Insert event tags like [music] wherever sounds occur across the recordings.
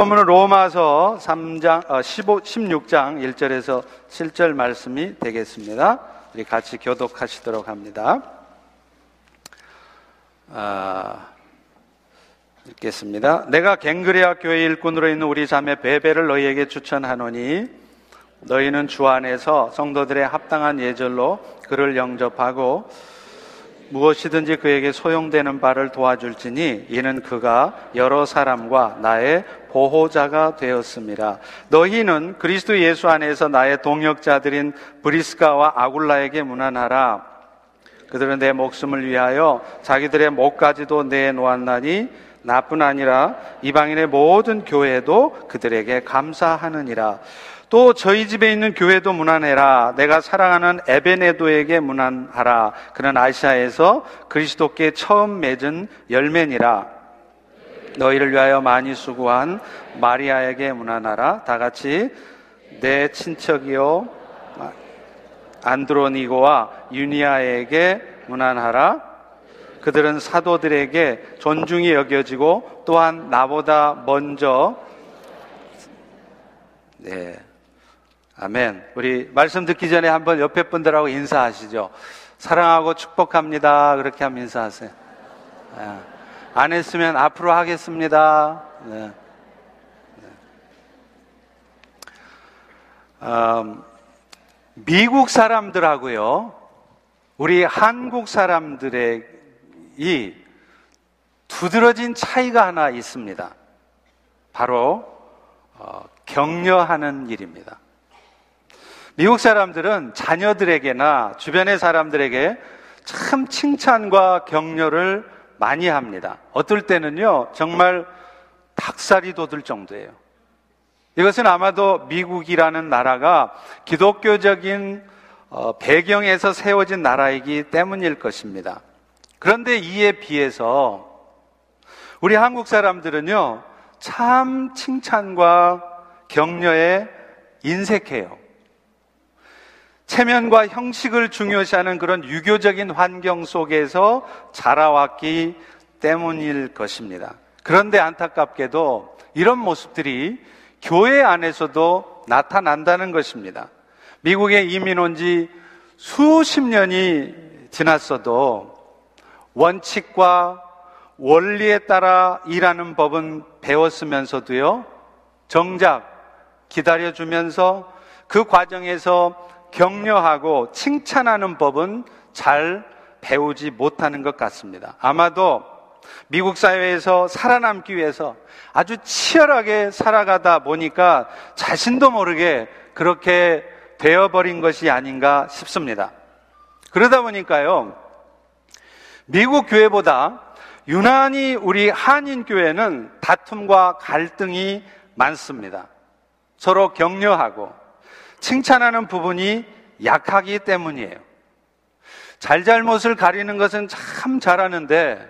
본문은 로마서 3장, 어, 15, 16장 1절에서 7절 말씀이 되겠습니다. 우리 같이 교독하시도록 합니다. 아, 읽겠습니다. 내가 갱그레아 교회 일꾼으로 있는 우리 자매 베베를 너희에게 추천하노니 너희는 주 안에서 성도들의 합당한 예절로 그를 영접하고 무엇이든지 그에게 소용되는 바를 도와줄지니 이는 그가 여러 사람과 나의 보호자가 되었습니다. 너희는 그리스도 예수 안에서 나의 동역자들인 브리스가와 아굴라에게 문안하라. 그들은 내 목숨을 위하여 자기들의 목까지도 내놓았나니 나뿐 아니라 이방인의 모든 교회도 그들에게 감사하느니라. 또 저희 집에 있는 교회도 문안해라. 내가 사랑하는 에베네도에게 문안하라. 그는 아시아에서 그리스도께 처음 맺은 열매니라. 너희를 위하여 많이 수고한 마리아에게 문안하라. 다 같이 내 친척이요 안드로니고와 유니아에게 문안하라. 그들은 사도들에게 존중이 여겨지고 또한 나보다 먼저 네. 아멘. 우리 말씀 듣기 전에 한번 옆에 분들하고 인사하시죠. 사랑하고 축복합니다. 그렇게 하면 인사하세요. 네. 안 했으면 앞으로 하겠습니다. 네. 음, 미국 사람들하고요, 우리 한국 사람들의 이 두드러진 차이가 하나 있습니다. 바로 어, 격려하는 일입니다. 미국 사람들은 자녀들에게나 주변의 사람들에게 참 칭찬과 격려를 많이 합니다. 어떨 때는요, 정말 닭살이 돋을 정도예요. 이것은 아마도 미국이라는 나라가 기독교적인 어, 배경에서 세워진 나라이기 때문일 것입니다. 그런데 이에 비해서 우리 한국 사람들은요, 참 칭찬과 격려에 인색해요. 체면과 형식을 중요시하는 그런 유교적인 환경 속에서 자라왔기 때문일 것입니다. 그런데 안타깝게도 이런 모습들이 교회 안에서도 나타난다는 것입니다. 미국에 이민 온 지 수십 년이 지났어도 원칙과 원리에 따라 일하는 법은 배웠으면서도요, 정작 기다려주면서 그 과정에서 격려하고 칭찬하는 법은 잘 배우지 못하는 것 같습니다. 아마도 미국 사회에서 살아남기 위해서 아주 치열하게 살아가다 보니까 자신도 모르게 그렇게 되어버린 것이 아닌가 싶습니다. 그러다 보니까요, 미국 교회보다 유난히 우리 한인 교회는 다툼과 갈등이 많습니다. 서로 격려하고 칭찬하는 부분이 약하기 때문이에요. 잘잘못을 가리는 것은 참 잘하는데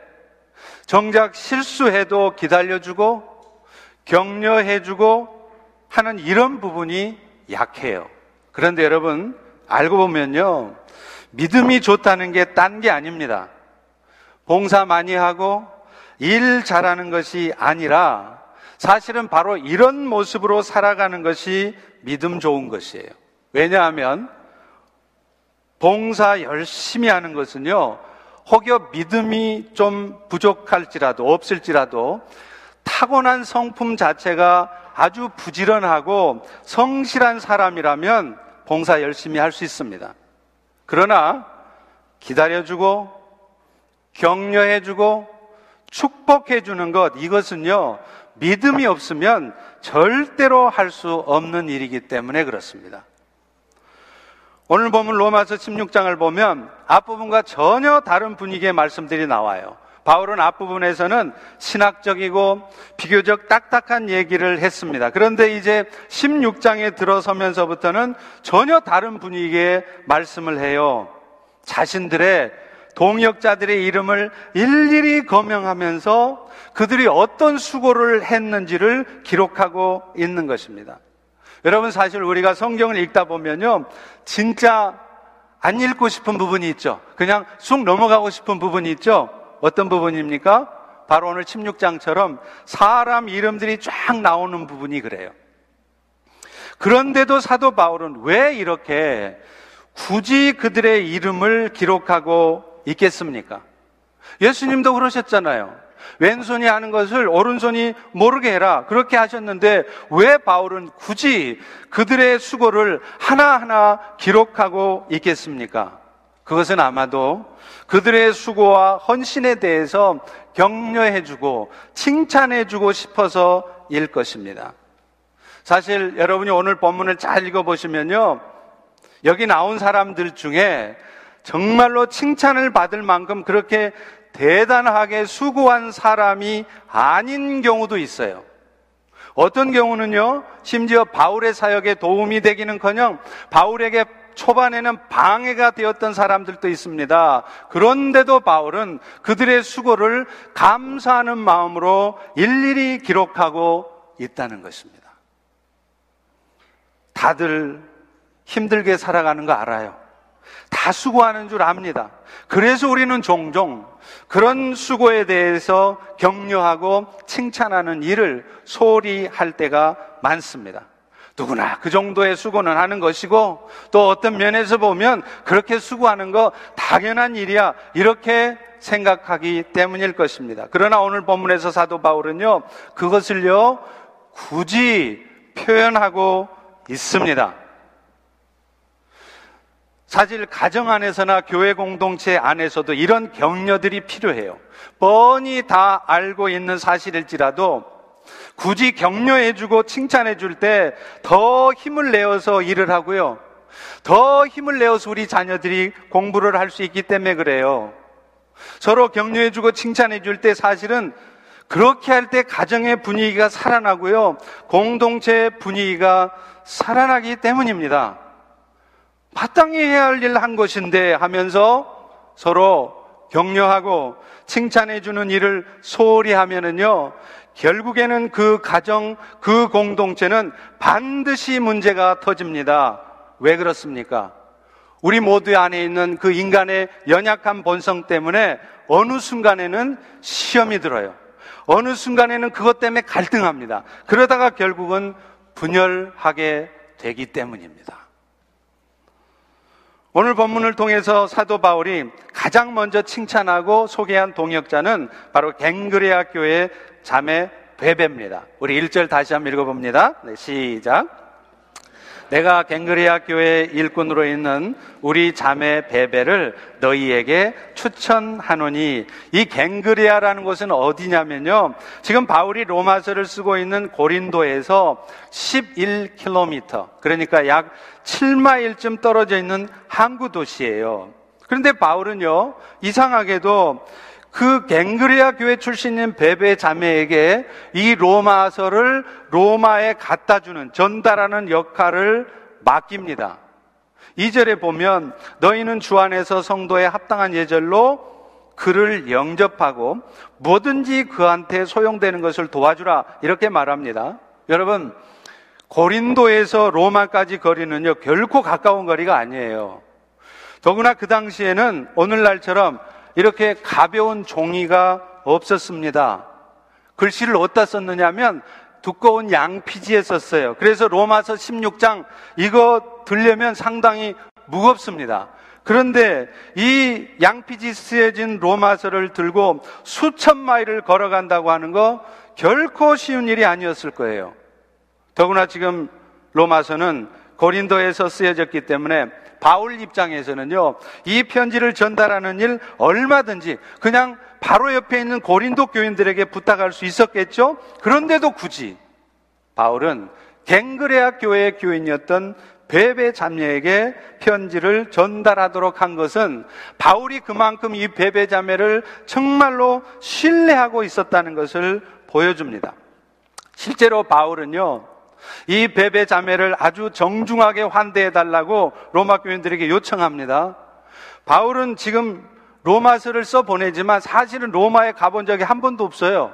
정작 실수해도 기다려주고 격려해주고 하는 이런 부분이 약해요. 그런데 여러분 알고 보면요 믿음이 좋다는 게 딴 게 아닙니다. 봉사 많이 하고 일 잘하는 것이 아니라 사실은 바로 이런 모습으로 살아가는 것이 믿음 좋은 것이에요. 왜냐하면 봉사 열심히 하는 것은요, 혹여 믿음이 좀 부족할지라도, 없을지라도, 타고난 성품 자체가 아주 부지런하고 성실한 사람이라면 봉사 열심히 할 수 있습니다. 그러나 기다려주고, 격려해주고, 축복해주는 것, 이것은요, 믿음이 없으면 절대로 할 수 없는 일이기 때문에 그렇습니다. 오늘 보면 로마서 16장을 보면 앞부분과 전혀 다른 분위기의 말씀들이 나와요. 바울은 앞부분에서는 신학적이고 비교적 딱딱한 얘기를 했습니다. 그런데 이제 16장에 들어서면서부터는 전혀 다른 분위기의 말씀을 해요. 자신들의 동역자들의 이름을 일일이 거명하면서 그들이 어떤 수고를 했는지를 기록하고 있는 것입니다. 여러분 사실 우리가 성경을 읽다 보면요. 진짜 안 읽고 싶은 부분이 있죠. 그냥 쑥 넘어가고 싶은 부분이 있죠. 어떤 부분입니까? 바로 오늘 16장처럼 사람 이름들이 쫙 나오는 부분이 그래요. 그런데도 사도 바울은 왜 이렇게 굳이 그들의 이름을 기록하고 있겠습니까? 예수님도 그러셨잖아요. 왼손이 하는 것을 오른손이 모르게 해라. 그렇게 하셨는데 왜 바울은 굳이 그들의 수고를 하나하나 기록하고 있겠습니까? 그것은 아마도 그들의 수고와 헌신에 대해서 격려해주고 칭찬해주고 싶어서 일 것입니다. 사실 여러분이 오늘 본문을 잘 읽어보시면요. 여기 나온 사람들 중에 정말로 칭찬을 받을 만큼 그렇게 대단하게 수고한 사람이 아닌 경우도 있어요. 어떤 경우는요, 심지어 바울의 사역에 도움이 되기는 커녕 바울에게 초반에는 방해가 되었던 사람들도 있습니다. 그런데도 바울은 그들의 수고를 감사하는 마음으로 일일이 기록하고 있다는 것입니다. 다들 힘들게 살아가는 거 알아요. 다 수고하는 줄 압니다. 그래서 우리는 종종 그런 수고에 대해서 격려하고 칭찬하는 일을 소홀히 할 때가 많습니다. 누구나 그 정도의 수고는 하는 것이고 또 어떤 면에서 보면 그렇게 수고하는 거 당연한 일이야. 이렇게 생각하기 때문일 것입니다. 그러나 오늘 본문에서 사도 바울은요, 그것을요, 굳이 표현하고 있습니다. 사실 가정 안에서나 교회 공동체 안에서도 이런 격려들이 필요해요. 뻔히 다 알고 있는 사실일지라도 굳이 격려해주고 칭찬해줄 때 더 힘을 내어서 일을 하고요. 더 힘을 내어서 우리 자녀들이 공부를 할 수 있기 때문에 그래요. 서로 격려해주고 칭찬해줄 때 사실은 그렇게 할 때 가정의 분위기가 살아나고요. 공동체 분위기가 살아나기 때문입니다. 마땅히 해야 할 일 한 것인데 하면서 서로 격려하고 칭찬해주는 일을 소홀히 하면은요, 결국에는 그 가정, 그 공동체는 반드시 문제가 터집니다. 왜 그렇습니까? 우리 모두 안에 있는 그 인간의 연약한 본성 때문에 어느 순간에는 시험이 들어요. 어느 순간에는 그것 때문에 갈등합니다. 그러다가 결국은 분열하게 되기 때문입니다. 오늘 본문을 통해서 사도 바울이 가장 먼저 칭찬하고 소개한 동역자는 바로 갱그레아 교회 자매 베베입니다. 우리 1절 다시 한번 읽어봅니다. 네, 시작. 내가 갱그레아 교회 일꾼으로 있는 우리 자매 베베를 너희에게 추천하노니 이 갱그레아라는 곳은 어디냐면요. 지금 바울이 로마서를 쓰고 있는 고린도에서 11km 그러니까 약 7마일쯤 떨어져 있는 항구 도시예요. 그런데 바울은요. 이상하게도 그 갱그리아 교회 출신인 베베 자매에게 이 로마서를 로마에 갖다 주는 전달하는 역할을 맡깁니다. 2절에 보면 너희는 주 안에서 성도에 합당한 예절로 그를 영접하고 뭐든지 그한테 소용되는 것을 도와주라 이렇게 말합니다. 여러분 고린도에서 로마까지 거리는요 결코 가까운 거리가 아니에요. 더구나 그 당시에는 오늘날처럼 이렇게 가벼운 종이가 없었습니다. 글씨를 어디다 썼느냐면 두꺼운 양피지에 썼어요. 그래서 로마서 16장 이거 들려면 상당히 무겁습니다. 그런데 이 양피지 쓰여진 로마서를 들고 수천 마일을 걸어간다고 하는 거 결코 쉬운 일이 아니었을 거예요. 더구나 지금 로마서는 고린도에서 쓰여졌기 때문에 바울 입장에서는요, 이 편지를 전달하는 일 얼마든지 그냥 바로 옆에 있는 고린도 교인들에게 부탁할 수 있었겠죠? 그런데도 굳이 바울은 갱그레아 교회 교인이었던 베베 자매에게 편지를 전달하도록 한 것은 바울이 그만큼 이 베베 자매를 정말로 신뢰하고 있었다는 것을 보여줍니다. 실제로 바울은요, 이 베베 자매를 아주 정중하게 환대해 달라고 로마 교인들에게 요청합니다. 바울은 지금 로마서를 써 보내지만 사실은 로마에 가본 적이 한 번도 없어요.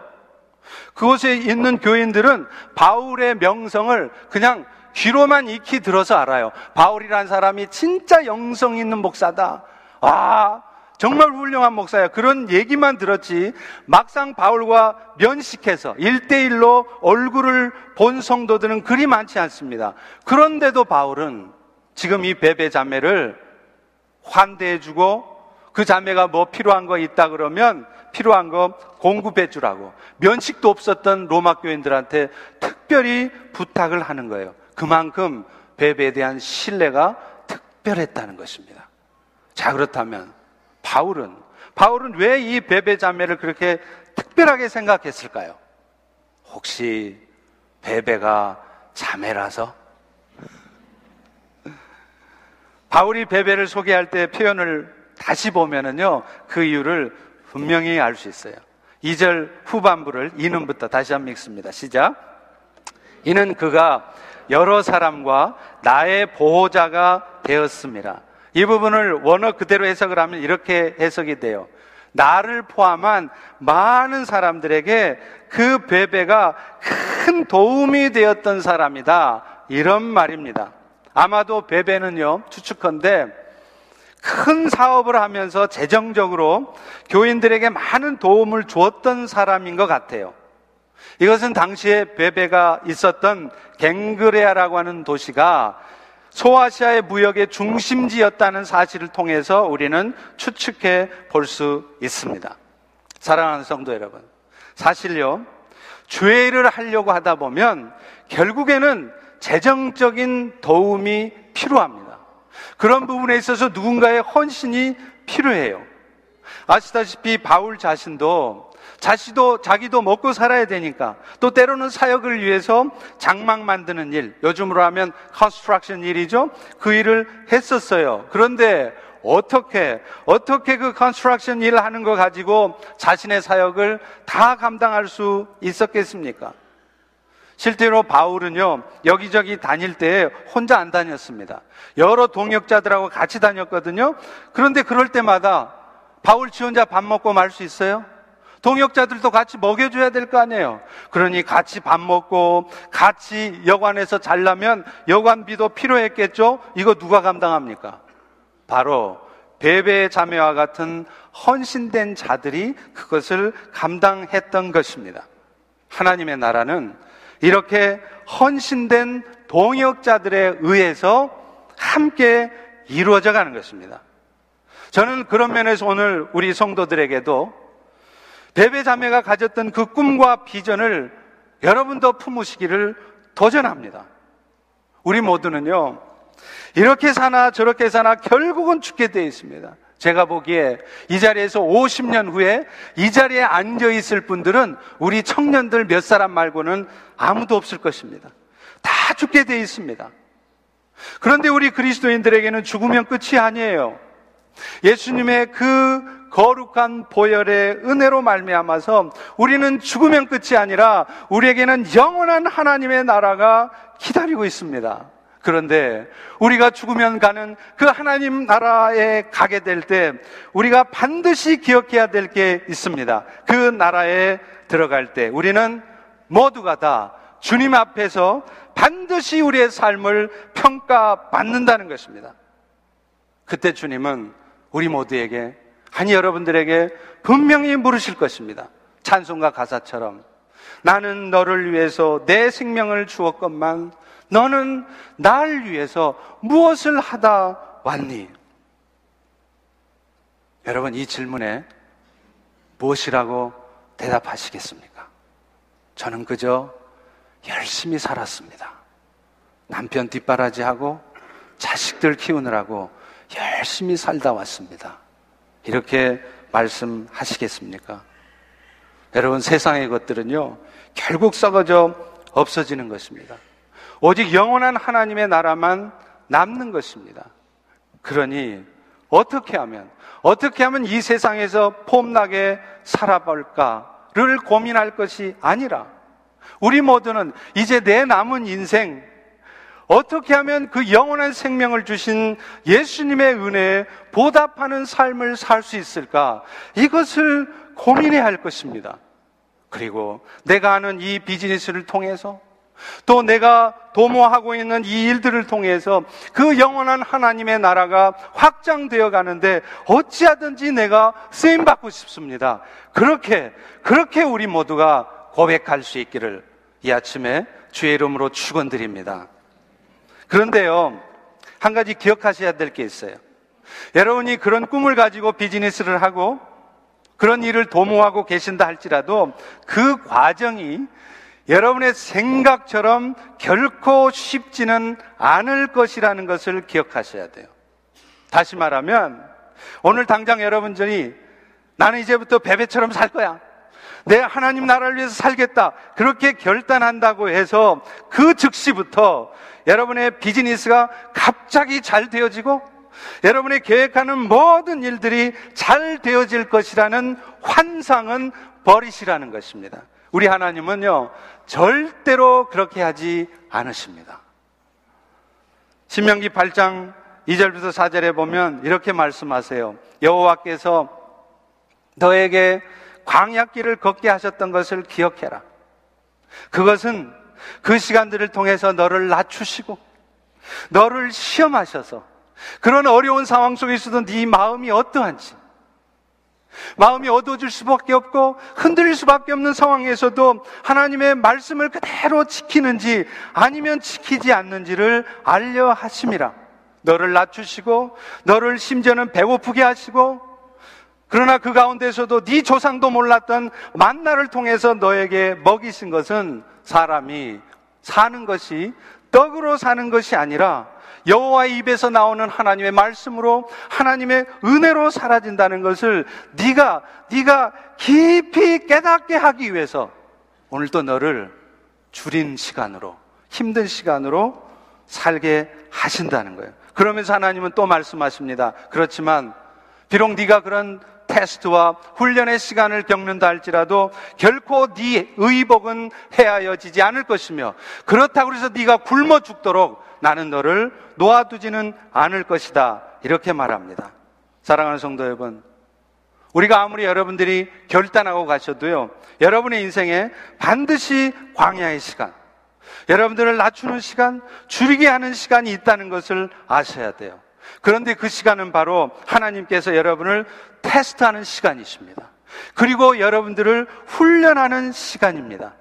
그곳에 있는 교인들은 바울의 명성을 그냥 귀로만 익히 들어서 알아요. 바울이란 사람이 진짜 영성 있는 목사다. 아, 정말 훌륭한 목사야. 그런 얘기만 들었지. 막상 바울과 면식해서 일대일로 얼굴을 본 성도들은 그리 많지 않습니다. 그런데도 바울은 지금 이 베베 자매를 환대해주고 그 자매가 뭐 필요한 거 있다 그러면 필요한 거 공급해 주라고 면식도 없었던 로마 교인들한테 특별히 부탁을 하는 거예요. 그만큼 베베에 대한 신뢰가 특별했다는 것입니다. 자, 그렇다면 바울은 바울은 왜 이 베베 자매를 그렇게 특별하게 생각했을까요? 혹시 베베가 자매라서? 바울이 베베를 소개할 때 표현을 다시 보면은요, 그 이유를 분명히 알 수 있어요. 2절 후반부를 이는부터 다시 한번 읽습니다. 시작. 이는 그가 여러 사람과 나의 보호자가 되었습니다. 이 부분을 원어 그대로 해석을 하면 이렇게 해석이 돼요. 나를 포함한 많은 사람들에게 그 베베가 큰 도움이 되었던 사람이다. 이런 말입니다. 아마도 베베는요, 추측컨대 큰 사업을 하면서 재정적으로 교인들에게 많은 도움을 주었던 사람인 것 같아요. 이것은 당시에 베베가 있었던 갱그레아라고 하는 도시가 소아시아의 무역의 중심지였다는 사실을 통해서 우리는 추측해 볼 수 있습니다. 사랑하는 성도 여러분. 사실요, 죄를 하려고 하다 보면 결국에는 재정적인 도움이 필요합니다. 그런 부분에 있어서 누군가의 헌신이 필요해요. 아시다시피 바울 자신도 자시도 자기도 먹고 살아야 되니까 또 때로는 사역을 위해서 장막 만드는 일, 요즘으로 하면 construction 일이죠. 그 일을 했었어요. 그런데 어떻게 어떻게 그 construction 일을 하는 거 가지고 자신의 사역을 다 감당할 수 있었겠습니까? 실제로 바울은요, 여기저기 다닐 때 혼자 안 다녔습니다. 여러 동역자들하고 같이 다녔거든요. 그런데 그럴 때마다 바울 지 혼자 밥 먹고 말 수 있어요? 동역자들도 같이 먹여줘야 될 거 아니에요. 그러니 같이 밥 먹고 같이 여관에서 잘라면 여관비도 필요했겠죠? 이거 누가 감당합니까? 바로 베베 자매와 같은 헌신된 자들이 그것을 감당했던 것입니다. 하나님의 나라는 이렇게 헌신된 동역자들에 의해서 함께 이루어져 가는 것입니다. 저는 그런 면에서 오늘 우리 성도들에게도 베베 자매가 가졌던 그 꿈과 비전을 여러분도 품으시기를 도전합니다. 우리 모두는요, 이렇게 사나 저렇게 사나 결국은 죽게 되어 있습니다. 제가 보기에 이 자리에서 50년 후에 이 자리에 앉아 있을 분들은 우리 청년들 몇 사람 말고는 아무도 없을 것입니다. 다 죽게 돼 있습니다. 그런데 우리 그리스도인들에게는 죽으면 끝이 아니에요. 예수님의 그 거룩한 보혈의 은혜로 말미암아서 우리는 죽으면 끝이 아니라 우리에게는 영원한 하나님의 나라가 기다리고 있습니다. 그런데 우리가 죽으면 가는 그 하나님 나라에 가게 될 때 우리가 반드시 기억해야 될 게 있습니다. 그 나라에 들어갈 때 우리는 모두가 다 주님 앞에서 반드시 우리의 삶을 평가받는다는 것입니다. 그때 주님은 우리 모두에게 아니 여러분들에게 분명히 물으실 것입니다. 찬송가 가사처럼 나는 너를 위해서 내 생명을 주었건만 너는 날 위해서 무엇을 하다 왔니? 여러분, 이 질문에 무엇이라고 대답하시겠습니까? 저는 그저 열심히 살았습니다. 남편 뒷바라지하고 자식들 키우느라고 열심히 살다 왔습니다. 이렇게 말씀하시겠습니까? 여러분, 세상의 것들은요, 결국 썩어져 없어지는 것입니다. 오직 영원한 하나님의 나라만 남는 것입니다. 그러니 어떻게 하면 어떻게 하면 이 세상에서 폼나게 살아볼까를 고민할 것이 아니라 우리 모두는 이제 내 남은 인생 어떻게 하면 그 영원한 생명을 주신 예수님의 은혜에 보답하는 삶을 살 수 있을까? 이것을 고민해야 할 것입니다. 그리고 내가 아는 이 비즈니스를 통해서 또 내가 도모하고 있는 이 일들을 통해서 그 영원한 하나님의 나라가 확장되어 가는데 어찌하든지 내가 쓰임 받고 싶습니다. 그렇게 그렇게 우리 모두가 고백할 수 있기를 이 아침에 주의 이름으로 축원드립니다. 그런데요. 한 가지 기억하셔야 될 게 있어요. 여러분이 그런 꿈을 가지고 비즈니스를 하고 그런 일을 도모하고 계신다 할지라도 그 과정이 여러분의 생각처럼 결코 쉽지는 않을 것이라는 것을 기억하셔야 돼요. 다시 말하면 오늘 당장 여러분들이 나는 이제부터 베베처럼 살 거야. 내 하나님 나라를 위해서 살겠다. 그렇게 결단한다고 해서 그 즉시부터 여러분의 비즈니스가 갑자기 잘 되어지고 여러분의 계획하는 모든 일들이 잘 되어질 것이라는 환상은 버리시라는 것입니다. 우리 하나님은요, 절대로 그렇게 하지 않으십니다. 신명기 8장 2절부터 4절에 보면 이렇게 말씀하세요. 여호와께서 너에게 광약길을 걷게 하셨던 것을 기억해라. 그것은 그 시간들을 통해서 너를 낮추시고 너를 시험하셔서 그런 어려운 상황 속에 있어도 네 마음이 어떠한지 마음이 어두워질 수밖에 없고 흔들릴 수밖에 없는 상황에서도 하나님의 말씀을 그대로 지키는지 아니면 지키지 않는지를 알려 하심이라. 너를 낮추시고 너를 심지어는 배고프게 하시고 그러나 그 가운데서도 네 조상도 몰랐던 만나를 통해서 너에게 먹이신 것은 사람이 사는 것이 떡으로 사는 것이 아니라 여호와의 입에서 나오는 하나님의 말씀으로 하나님의 은혜로 사라진다는 것을 네가 네가 깊이 깨닫게 하기 위해서 오늘 또 너를 줄인 시간으로 힘든 시간으로 살게 하신다는 거예요. 그러면서 하나님은 또 말씀하십니다. 그렇지만 비록 네가 그런 테스트와 훈련의 시간을 겪는다 할지라도 결코 네 의복은 헤아려지지 않을 것이며 그렇다고 해서 네가 굶어 죽도록 나는 너를 놓아두지는 않을 것이다. 이렇게 말합니다. 사랑하는 성도 여러분, 우리가 아무리 여러분들이 결단하고 가셔도요, 여러분의 인생에 반드시 광야의 시간, 여러분들을 낮추는 시간, 줄이게 하는 시간이 있다는 것을 아셔야 돼요. 그런데 그 시간은 바로 하나님께서 여러분을 테스트하는 시간이십니다. 그리고 여러분들을 훈련하는 시간입니다.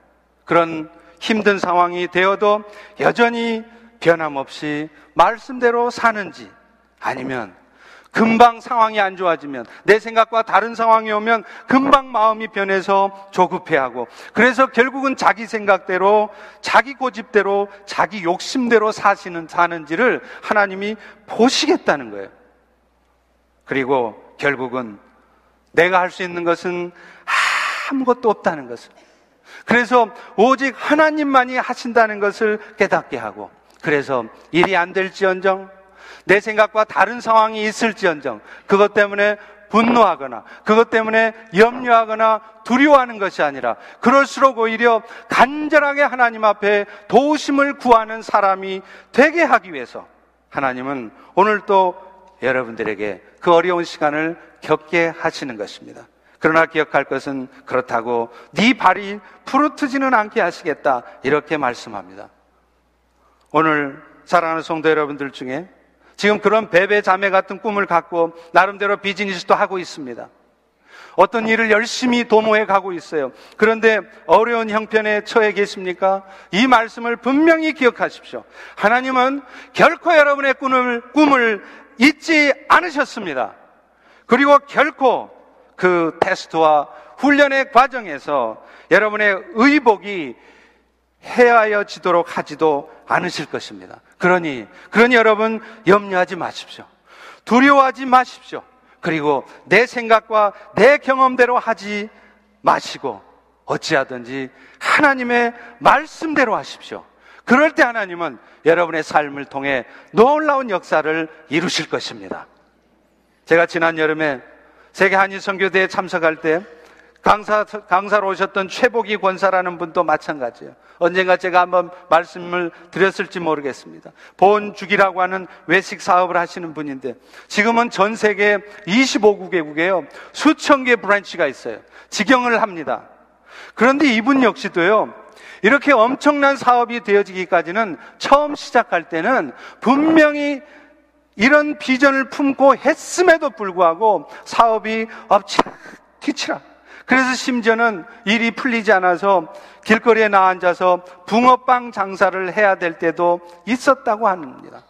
그런 힘든 상황이 되어도 여전히 변함없이 말씀대로 사는지 아니면 금방 상황이 안 좋아지면 내 생각과 다른 상황이 오면 금방 마음이 변해서 조급해하고 그래서 결국은 자기 생각대로 자기 고집대로 자기 욕심대로 사시는 사는지를 하나님이 보시겠다는 거예요. 그리고 결국은 내가 할 수 있는 것은 아무것도 없다는 것을. 그래서 오직 하나님만이 하신다는 것을 깨닫게 하고 그래서 일이 안 될지언정 내 생각과 다른 상황이 있을지언정 그것 때문에 분노하거나 그것 때문에 염려하거나 두려워하는 것이 아니라 그럴수록 오히려 간절하게 하나님 앞에 도우심을 구하는 사람이 되게 하기 위해서 하나님은 오늘 또 여러분들에게 그 어려운 시간을 겪게 하시는 것입니다. 그러나 기억할 것은 그렇다고 네 발이 푸르트지는 않게 하시겠다 이렇게 말씀합니다. 오늘 사랑하는 성도 여러분들 중에 지금 그런 베베 자매 같은 꿈을 갖고 나름대로 비즈니스도 하고 있습니다. 어떤 일을 열심히 도모해 가고 있어요. 그런데 어려운 형편에 처해 계십니까? 이 말씀을 분명히 기억하십시오. 하나님은 결코 여러분의 꿈을, 꿈을 잊지 않으셨습니다. 그리고 결코 그 테스트와 훈련의 과정에서 여러분의 의복이 헤아여지도록 하지도 않으실 것입니다. 그러니, 그러니 여러분 염려하지 마십시오. 두려워하지 마십시오. 그리고 내 생각과 내 경험대로 하지 마시고 어찌하든지 하나님의 말씀대로 하십시오. 그럴 때 하나님은 여러분의 삶을 통해 놀라운 역사를 이루실 것입니다. 제가 지난 여름에 세계 한일 선교대에 참석할 때 강사, 강사로 오셨던 최복희 권사라는 분도 마찬가지예요. 언젠가 제가 한번 말씀을 드렸을지 모르겠습니다. 보온죽이라고 하는 외식 사업을 하시는 분인데 지금은 전 세계 25개국에요. 수천 개 branch가 있어요. 직영을 합니다. 그런데 이분 역시도요. 이렇게 엄청난 사업이 되어지기까지는 처음 시작할 때는 분명히 이런 비전을 품고 했음에도 불구하고 사업이 엎치락 뒤치락. 그래서 심지어는 일이 풀리지 않아서 길거리에 나앉아서 붕어빵 장사를 해야 될 때도 있었다고 합니다.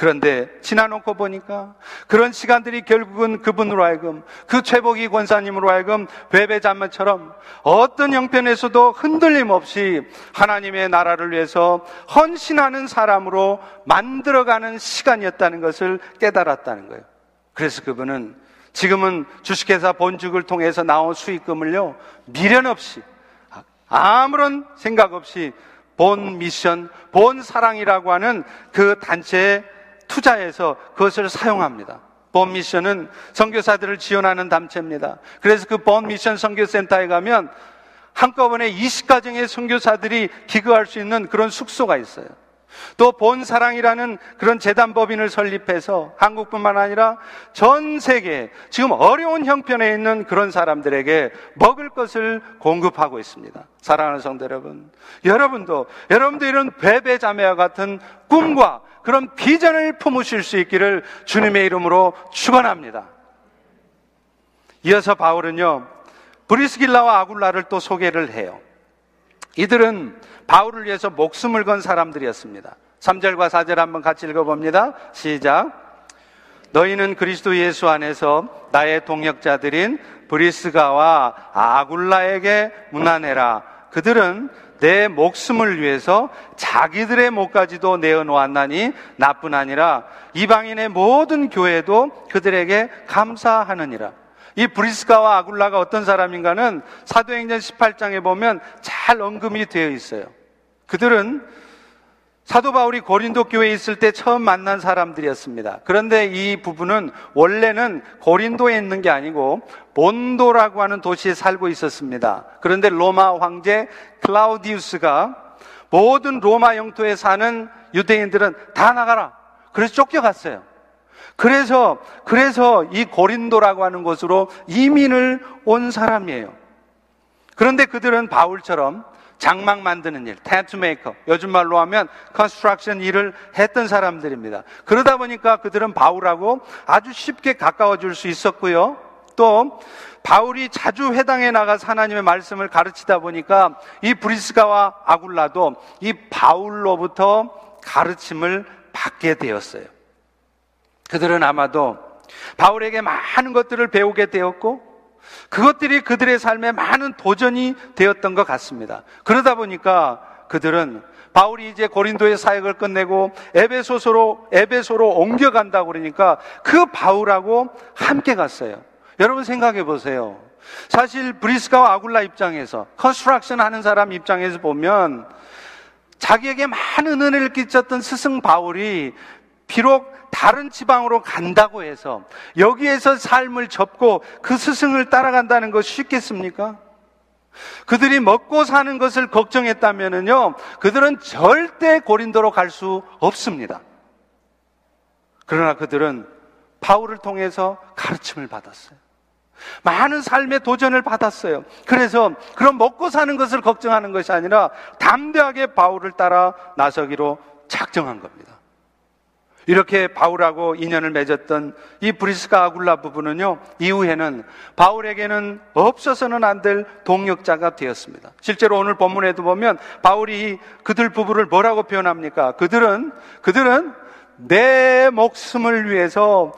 그런데 지나놓고 보니까 그런 시간들이 결국은 그분으로 하여금 그 최복이 권사님으로 하여금 베베자매처럼 어떤 형편에서도 흔들림 없이 하나님의 나라를 위해서 헌신하는 사람으로 만들어가는 시간이었다는 것을 깨달았다는 거예요. 그래서 그분은 지금은 주식회사 본죽을 통해서 나온 수익금을요 미련 없이 아무런 생각 없이 본 미션, 본 사랑이라고 하는 그 단체에 투자해서 그것을 사용합니다. 본 미션은 선교사들을 지원하는 단체입니다. 그래서 그 본 미션 선교센터에 가면 한꺼번에 20가정의 선교사들이 기거할 수 있는 그런 숙소가 있어요. 또 본사랑이라는 그런 재단법인을 설립해서 한국뿐만 아니라 전 세계 지금 어려운 형편에 있는 그런 사람들에게 먹을 것을 공급하고 있습니다. 사랑하는 성도 여러분, 여러분도 여러분도 이런 배배자매와 같은 꿈과 그런 비전을 품으실 수 있기를 주님의 이름으로 축원합니다. 이어서 바울은요 브리스길라와 아굴라를 또 소개를 해요. 이들은 바울을 위해서 목숨을 건 사람들이었습니다. 3절과 4절 한번 같이 읽어봅니다. 시작. 너희는 그리스도 예수 안에서 나의 동역자들인 브리스가와 아굴라에게 문안해라. 그들은 내 목숨을 위해서 자기들의 목까지도 내어놓았나니 나뿐 아니라 이방인의 모든 교회도 그들에게 감사하느니라. 이 브리스가와 아굴라가 어떤 사람인가는 사도행전 18장에 보면 잘 언급이 되어 있어요. 그들은 사도 바울이 고린도 교회에 있을 때 처음 만난 사람들이었습니다. 그런데 이 부부는 원래는 고린도에 있는 게 아니고 본도라고 하는 도시에 살고 있었습니다. 그런데 로마 황제 클라우디우스가 모든 로마 영토에 사는 유대인들은 다 나가라. 그래서 쫓겨갔어요. 그래서 그래서 이 고린도라고 하는 곳으로 이민을 온 사람이에요. 그런데 그들은 바울처럼 장막 만드는 일, tent maker, 요즘 말로 하면 construction 일을 했던 사람들입니다. 그러다 보니까 그들은 바울하고 아주 쉽게 가까워질 수 있었고요. 또 바울이 자주 회당에 나가서 하나님의 말씀을 가르치다 보니까 이 브리스가와 아굴라도 이 바울로부터 가르침을 받게 되었어요. 그들은 아마도 바울에게 많은 것들을 배우게 되었고 그것들이 그들의 삶에 많은 도전이 되었던 것 같습니다. 그러다 보니까 그들은 바울이 이제 고린도의 사역을 끝내고 에베소서로 에베소로 옮겨간다고 그러니까 그 바울하고 함께 갔어요. 여러분 생각해 보세요. 사실 브리스가와 아굴라 입장에서 construction 하는 사람 입장에서 보면 자기에게 많은 은혜를 끼쳤던 스승 바울이 비록 다른 지방으로 간다고 해서 여기에서 삶을 접고 그 스승을 따라간다는 것 쉽겠습니까? 그들이 먹고 사는 것을 걱정했다면요, 그들은 절대 고린도로 갈 수 없습니다. 그러나 그들은 바울을 통해서 가르침을 받았어요. 많은 삶의 도전을 받았어요. 그래서 그런 먹고 사는 것을 걱정하는 것이 아니라 담대하게 바울을 따라 나서기로 작정한 겁니다. 이렇게 바울하고 인연을 맺었던 이 브리스가 아굴라 부부는요, 이후에는 바울에게는 없어서는 안 될 동력자가 되었습니다. 실제로 오늘 본문에도 보면 바울이 그들 부부를 뭐라고 표현합니까? 그들은, 그들은 내 목숨을 위해서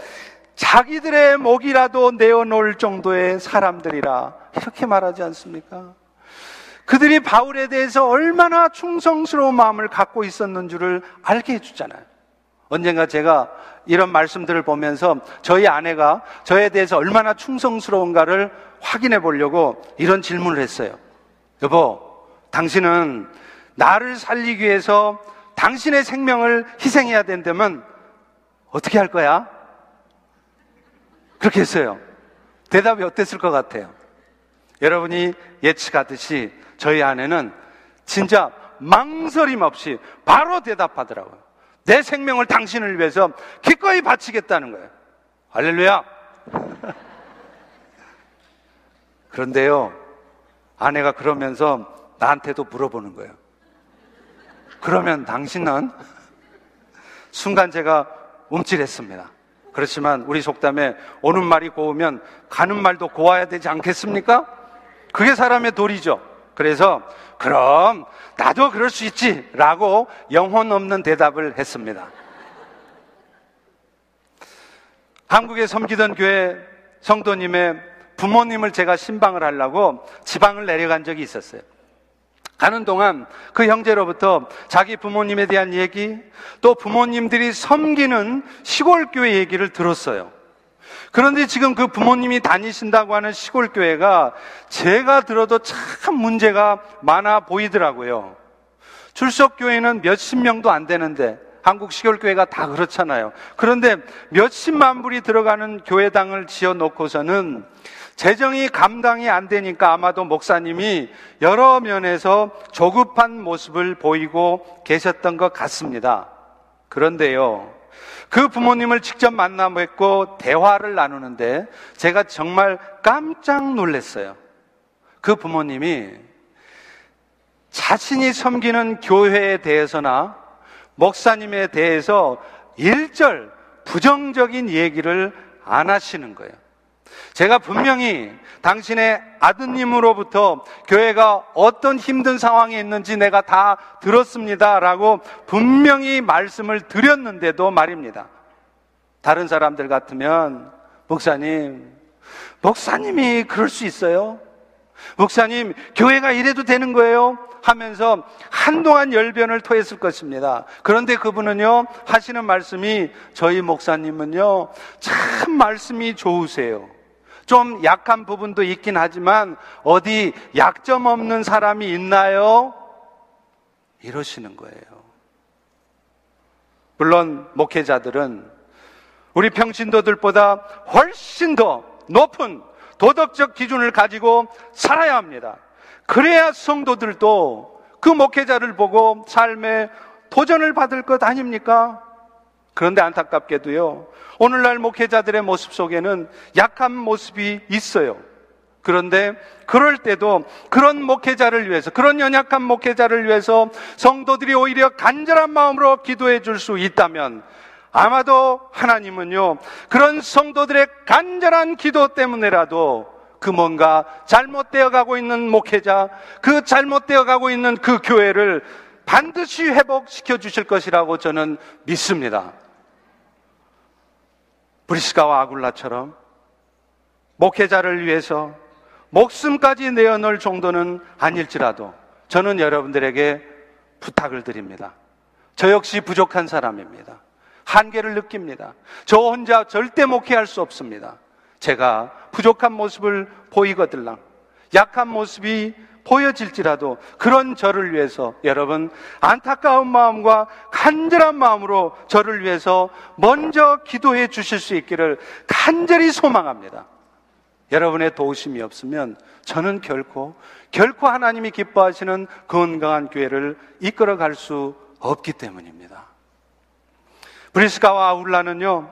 자기들의 목이라도 내어놓을 정도의 사람들이라. 이렇게 말하지 않습니까? 그들이 바울에 대해서 얼마나 충성스러운 마음을 갖고 있었는 줄을 알게 해주잖아요. 언젠가 제가 이런 말씀들을 보면서 저희 아내가 저에 대해서 얼마나 충성스러운가를 확인해 보려고 이런 질문을 했어요. 여보, 당신은 나를 살리기 위해서 당신의 생명을 희생해야 된다면 어떻게 할 거야? 그렇게 했어요. 대답이 어땠을 것 같아요? 여러분이 예측하듯이 저희 아내는 진짜 망설임 없이 바로 대답하더라고요. 내 생명을 당신을 위해서 기꺼이 바치겠다는 거예요. 할렐루야! [laughs] 그런데요, 아내가 그러면서 나한테도 물어보는 거예요. 그러면 당신은 순간 제가 움찔했습니다. 그렇지만 우리 속담에 오는 말이 고우면 가는 말도 고와야 되지 않겠습니까? 그게 사람의 도리죠. 그래서 그럼 나도 그럴 수 있지 라고 영혼 없는 대답을 했습니다. 한국에 섬기던 교회 성도님의 부모님을 제가 신방을 하려고 지방을 내려간 적이 있었어요. 가는 동안 그 형제로부터 자기 부모님에 대한 얘기, 또 부모님들이 섬기는 시골교회 얘기를 들었어요. 그런데 지금 그 부모님이 다니신다고 하는 시골교회가 제가 들어도 참 문제가 많아 보이더라고요. 출석교회는 몇십 명도 안 되는데 한국 시골교회가 다 그렇잖아요. 그런데 몇십만 불이 들어가는 교회당을 지어 놓고서는 재정이 감당이 안 되니까 아마도 목사님이 여러 면에서 조급한 모습을 보이고 계셨던 것 같습니다. 그런데요, 그 부모님을 직접 만나 뵙고 대화를 나누는데 제가 정말 깜짝 놀랐어요. 그 부모님이 자신이 섬기는 교회에 대해서나 목사님에 대해서 일절 부정적인 얘기를 안 하시는 거예요. 제가 분명히 당신의 아드님으로부터 교회가 어떤 힘든 상황에 있는지 내가 다 들었습니다. 라고 분명히 말씀을 드렸는데도 말입니다. 다른 사람들 같으면, 목사님, 목사님이 그럴 수 있어요? 목사님, 교회가 이래도 되는 거예요? 하면서 한동안 열변을 토했을 것입니다. 그런데 그분은요, 하시는 말씀이 저희 목사님은요, 참 말씀이 좋으세요. 좀 약한 부분도 있긴 하지만 어디 약점 없는 사람이 있나요? 이러시는 거예요. 물론 목회자들은 우리 평신도들보다 훨씬 더 높은 도덕적 기준을 가지고 살아야 합니다. 그래야 성도들도 그 목회자를 보고 삶에 도전을 받을 것 아닙니까? 그런데 안타깝게도요, 오늘날 목회자들의 모습 속에는 약한 모습이 있어요. 그런데 그럴 때도 그런 목회자를 위해서, 그런 연약한 목회자를 위해서 성도들이 오히려 간절한 마음으로 기도해 줄 수 있다면 아마도 하나님은요, 그런 성도들의 간절한 기도 때문에라도 그 뭔가 잘못되어 가고 있는 목회자, 그 잘못되어 가고 있는 그 교회를 반드시 회복시켜 주실 것이라고 저는 믿습니다. 브리스가와 아굴라처럼 목회자를 위해서 목숨까지 내어놓을 정도는 아닐지라도 저는 여러분들에게 부탁을 드립니다. 저 역시 부족한 사람입니다. 한계를 느낍니다. 저 혼자 절대 목회할 수 없습니다. 제가 부족한 모습을 보이거들랑 약한 모습이 보여질지라도 그런 저를 위해서 여러분 안타까운 마음과 간절한 마음으로 저를 위해서 먼저 기도해 주실 수 있기를 간절히 소망합니다. 여러분의 도우심이 없으면 저는 결코 결코 하나님이 기뻐하시는 건강한 교회를 이끌어 갈 수 없기 때문입니다. 브리스가와 아울라는요,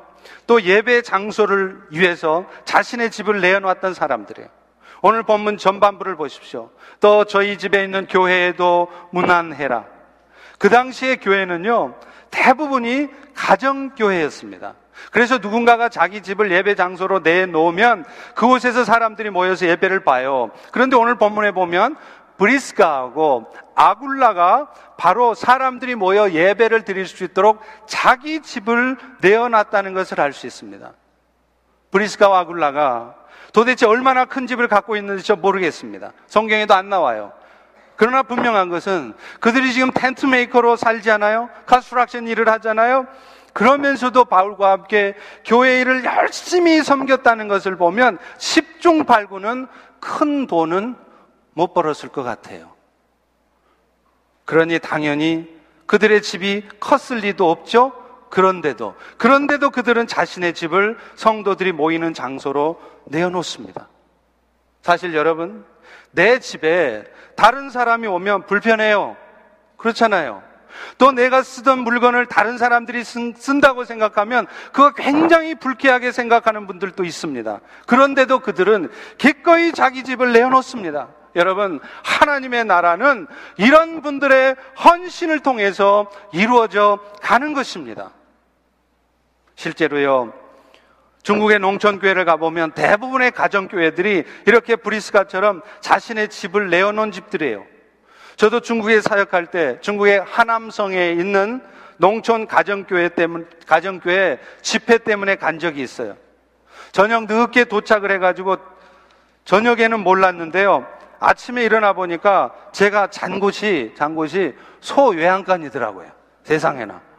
또 예배 장소를 위해서 자신의 집을 내어놨던 사람들이에요. 오늘 본문 전반부를 보십시오. 또 저희 집에 있는 교회에도 문안해라. 그 당시의 교회는요, 대부분이 가정교회였습니다. 그래서 누군가가 자기 집을 예배 장소로 내놓으면 그곳에서 사람들이 모여서 예배를 봐요. 그런데 오늘 본문에 보면 브리스가하고 아굴라가 바로 사람들이 모여 예배를 드릴 수 있도록 자기 집을 내어놨다는 것을 알 수 있습니다. 브리스가와 아굴라가 도대체 얼마나 큰 집을 갖고 있는지 저 모르겠습니다. 성경에도 안 나와요. 그러나 분명한 것은 그들이 지금 tent maker로 살지 않아요? construction 일을 하잖아요? 그러면서도 바울과 함께 교회 일을 열심히 섬겼다는 것을 보면 10중 8구는 큰 돈은 못 벌었을 것 같아요. 그러니 당연히 그들의 집이 컸을 리도 없죠? 그런데도, 그런데도 그들은 자신의 집을 성도들이 모이는 장소로 내어놓습니다. 사실 여러분, 내 집에 다른 사람이 오면 불편해요. 그렇잖아요. 또 내가 쓰던 물건을 다른 사람들이 쓴, 다고 생각하면 그거 굉장히 불쾌하게 생각하는 분들도 있습니다. 그런데도 그들은 기꺼이 자기 집을 내어놓습니다. 여러분, 하나님의 나라는 이런 분들의 헌신을 통해서 이루어져 가는 것입니다. 실제로요, 중국의 농촌교회를 가보면 대부분의 가정교회들이 이렇게 브리스가처럼 자신의 집을 내어놓은 집들이에요. 저도 중국에 사역할 때 중국의 하남성에 있는 농촌 가정교회 때문, 가정교회 집회 때문에 간 적이 있어요. 저녁 늦게 도착을 해가지고 저녁에는 몰랐는데요. 아침에 일어나 보니까 제가 잔 곳이, 잔 곳이 소 외양간이더라고요. 세상에나.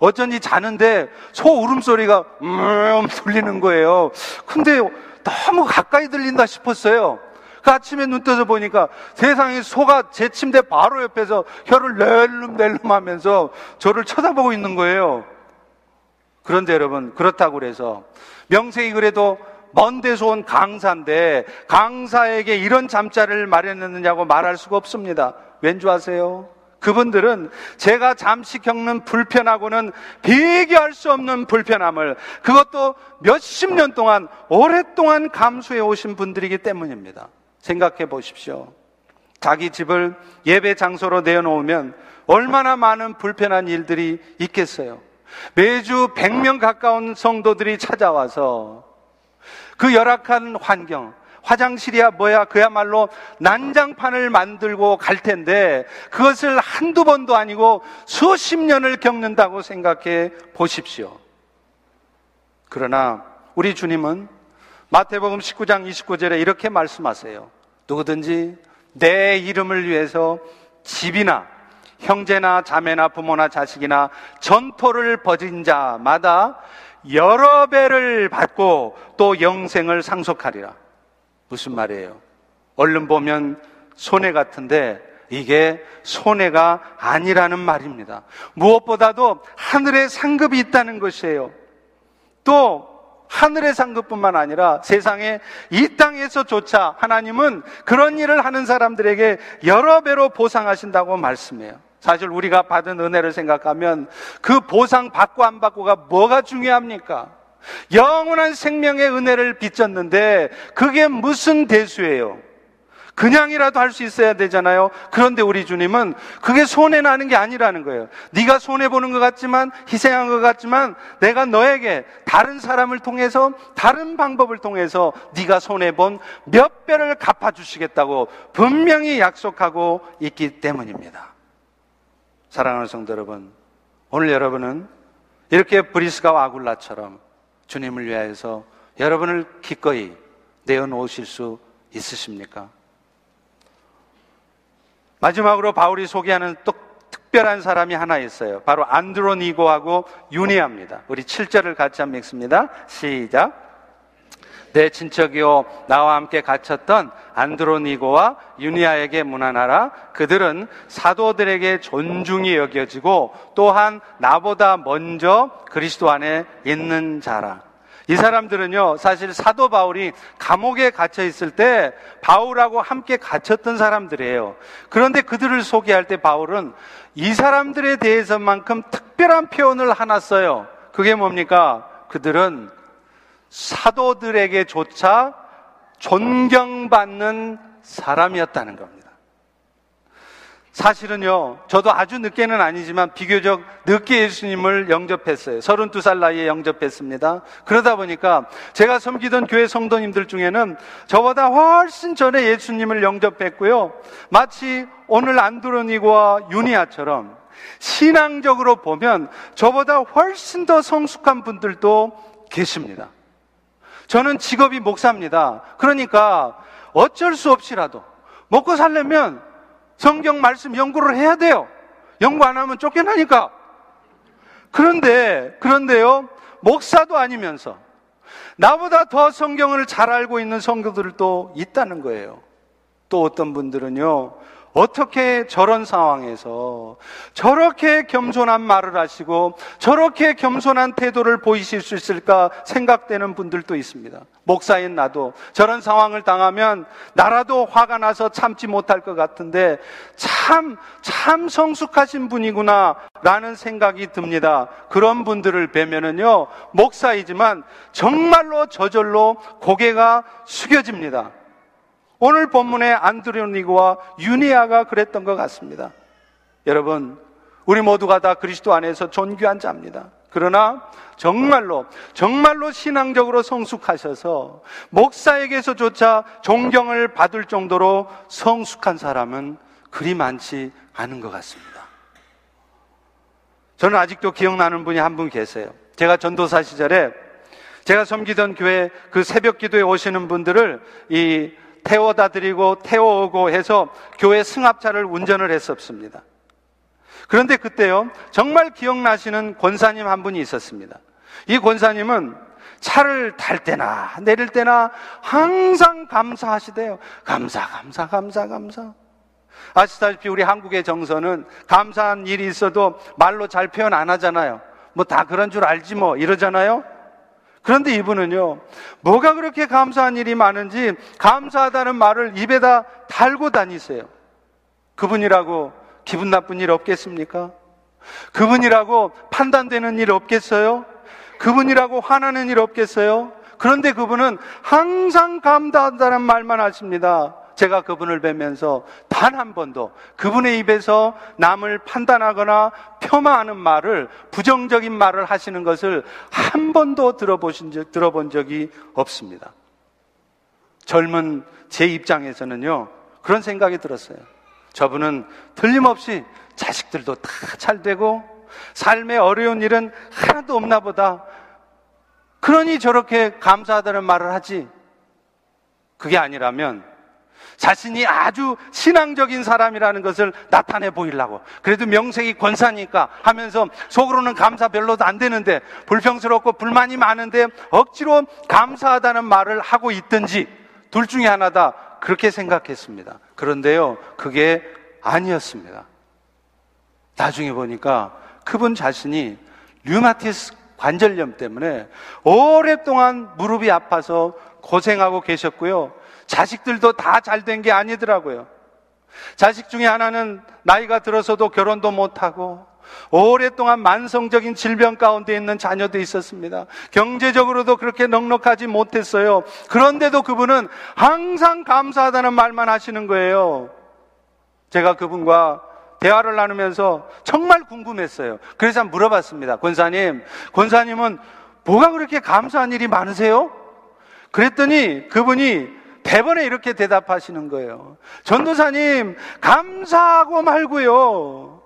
어쩐지 자는데 소 울음소리가 음 들리는 거예요. 근데 너무 가까이 들린다 싶었어요. 그 아침에 눈 떠서 보니까 세상에 소가 제 침대 바로 옆에서 혀를 낼름낼름 하면서 저를 쳐다보고 있는 거예요. 그런데 여러분, 그렇다고 그래서 명색이 그래도 먼 데서 온 강사인데 강사에게 이런 잠자리를 마련했느냐고 말할 수가 없습니다. 왠 줄 아세요? 그분들은 제가 잠시 겪는 불편하고는 비교할 수 없는 불편함을 그것도 몇십 년 동안 오랫동안 감수해 오신 분들이기 때문입니다. 생각해 보십시오. 자기 집을 예배 장소로 내어놓으면 얼마나 많은 불편한 일들이 있겠어요. 매주 100명 가까운 성도들이 찾아와서 그 열악한 환경, 화장실이야 뭐야 그야말로 난장판을 만들고 갈 텐데 그것을 한두 번도 아니고 수십 년을 겪는다고 생각해 보십시오. 그러나 우리 주님은 마태복음 19장 29절에 이렇게 말씀하세요. 누구든지 내 이름을 위해서 집이나 형제나 자매나 부모나 자식이나 전토를 벌인 자마다 여러 배를 받고 또 영생을 상속하리라. 무슨 말이에요? 얼른 보면 손해 같은데 이게 손해가 아니라는 말입니다. 무엇보다도 하늘의 상급이 있다는 것이에요. 또 하늘의 상급뿐만 아니라 세상에 이 땅에서조차 하나님은 그런 일을 하는 사람들에게 여러 배로 보상하신다고 말씀해요. 사실 우리가 받은 은혜를 생각하면 그 보상 받고 안 받고가 뭐가 중요합니까? 영원한 생명의 은혜를 빚졌는데 그게 무슨 대수예요? 그냥이라도 할 수 있어야 되잖아요. 그런데 우리 주님은 그게 손해 나는 게 아니라는 거예요. 네가 손해 보는 것 같지만 희생한 것 같지만 내가 너에게 다른 사람을 통해서 다른 방법을 통해서 네가 손해 본 몇 배를 갚아 주시겠다고 분명히 약속하고 있기 때문입니다. 사랑하는 성도 여러분, 오늘 여러분은 이렇게 브리스가와 아굴라처럼 주님을 위하여서 여러분을 기꺼이 내어놓으실 수 있으십니까? 마지막으로 바울이 소개하는 또 특별한 사람이 하나 있어요. 바로 안드로니고하고 유니아입니다. 우리 7절을 같이 한번 읽습니다. 시작. 내 친척이요 나와 함께 갇혔던 안드로니고와 유니아에게 문안하라. 그들은 사도들에게 존중이 여겨지고 또한 나보다 먼저 그리스도 안에 있는 자라. 이 사람들은요, 사실 사도 바울이 감옥에 갇혀 있을 때 바울하고 함께 갇혔던 사람들이에요. 그런데 그들을 소개할 때 바울은 이 사람들에 대해서만큼 특별한 표현을 하나 써요. 그게 뭡니까? 그들은 사도들에게조차 존경받는 사람이었다는 겁니다. 사실은요, 저도 아주 늦게는 아니지만 비교적 늦게 예수님을 영접했어요. 32살 나이에 영접했습니다. 그러다 보니까 제가 섬기던 교회 성도님들 중에는 저보다 훨씬 전에 예수님을 영접했고요. 마치 오늘 안드로니고와 유니아처럼 신앙적으로 보면 저보다 훨씬 더 성숙한 분들도 계십니다. 저는 직업이 목사입니다. 그러니까 어쩔 수 없이라도 먹고 살려면 성경 말씀 연구를 해야 돼요. 연구 안 하면 쫓겨나니까. 그런데, 그런데요, 목사도 아니면서 나보다 더 성경을 잘 알고 있는 성도들도 있다는 거예요. 또 어떤 분들은요, 어떻게 저런 상황에서 저렇게 겸손한 말을 하시고 저렇게 겸손한 태도를 보이실 수 있을까 생각되는 분들도 있습니다. 목사인 나도 저런 상황을 당하면 나라도 화가 나서 참지 못할 것 같은데 참, 참 성숙하신 분이구나 라는 생각이 듭니다. 그런 분들을 뵈면은요, 목사이지만 정말로 저절로 고개가 숙여집니다. 오늘 본문의 안드로니고와 유니아가 그랬던 것 같습니다. 여러분, 우리 모두가 다 그리스도 안에서 존귀한 자입니다. 그러나 정말로 정말로 신앙적으로 성숙하셔서 목사에게서조차 존경을 받을 정도로 성숙한 사람은 그리 많지 않은 것 같습니다. 저는 아직도 기억나는 분이 한 분 계세요. 제가 전도사 시절에 제가 섬기던 교회 그 새벽 기도에 오시는 분들을 이 태워다 드리고 태워오고 해서 교회 승합차를 운전을 했었습니다. 그런데 그때요, 정말 기억나시는 권사님 한 분이 있었습니다. 이 권사님은 차를 탈 때나 내릴 때나 항상 감사하시대요. 감사, 감사, 감사, 감사. 아시다시피 우리 한국의 정서는 감사한 일이 있어도 말로 잘 표현 안 하잖아요. 뭐 다 그런 줄 알지 뭐 이러잖아요. 그런데 이분은요, 뭐가 그렇게 감사한 일이 많은지 감사하다는 말을 입에다 달고 다니세요. 그분이라고 기분 나쁜 일 없겠습니까? 그분이라고 판단되는 일 없겠어요? 그분이라고 화나는 일 없겠어요? 그런데 그분은 항상 감사한다는 말만 하십니다. 제가 그분을 뵈면서 단 한 번도 그분의 입에서 남을 판단하거나 폄하하는 말을 부정적인 말을 하시는 것을 한 번도 들어보신 적, 들어본 적이 없습니다. 젊은 제 입장에서는요, 그런 생각이 들었어요. 저분은 틀림없이 자식들도 다 잘 되고 삶의 어려운 일은 하나도 없나 보다. 그러니 저렇게 감사하다는 말을 하지. 그게 아니라면 자신이 아주 신앙적인 사람이라는 것을 나타내 보이려고. 그래도 명색이 권사니까 하면서 속으로는 감사 별로도 안 되는데 불평스럽고 불만이 많은데 억지로 감사하다는 말을 하고 있든지 둘 중에 하나다. 그렇게 생각했습니다. 그런데요, 그게 아니었습니다. 나중에 보니까 그분 자신이 류마티스 관절염 때문에 오랫동안 무릎이 아파서 고생하고 계셨고요. 자식들도 다 잘 된 게 아니더라고요. 자식 중에 하나는 나이가 들어서도 결혼도 못하고 오랫동안 만성적인 질병 가운데 있는 자녀도 있었습니다. 경제적으로도 그렇게 넉넉하지 못했어요. 그런데도 그분은 항상 감사하다는 말만 하시는 거예요. 제가 그분과 대화를 나누면서 정말 궁금했어요. 그래서 물어봤습니다. 권사님, 권사님은 뭐가 그렇게 감사한 일이 많으세요? 그랬더니 그분이 대번에 이렇게 대답하시는 거예요. 전도사님, 감사하고 말고요.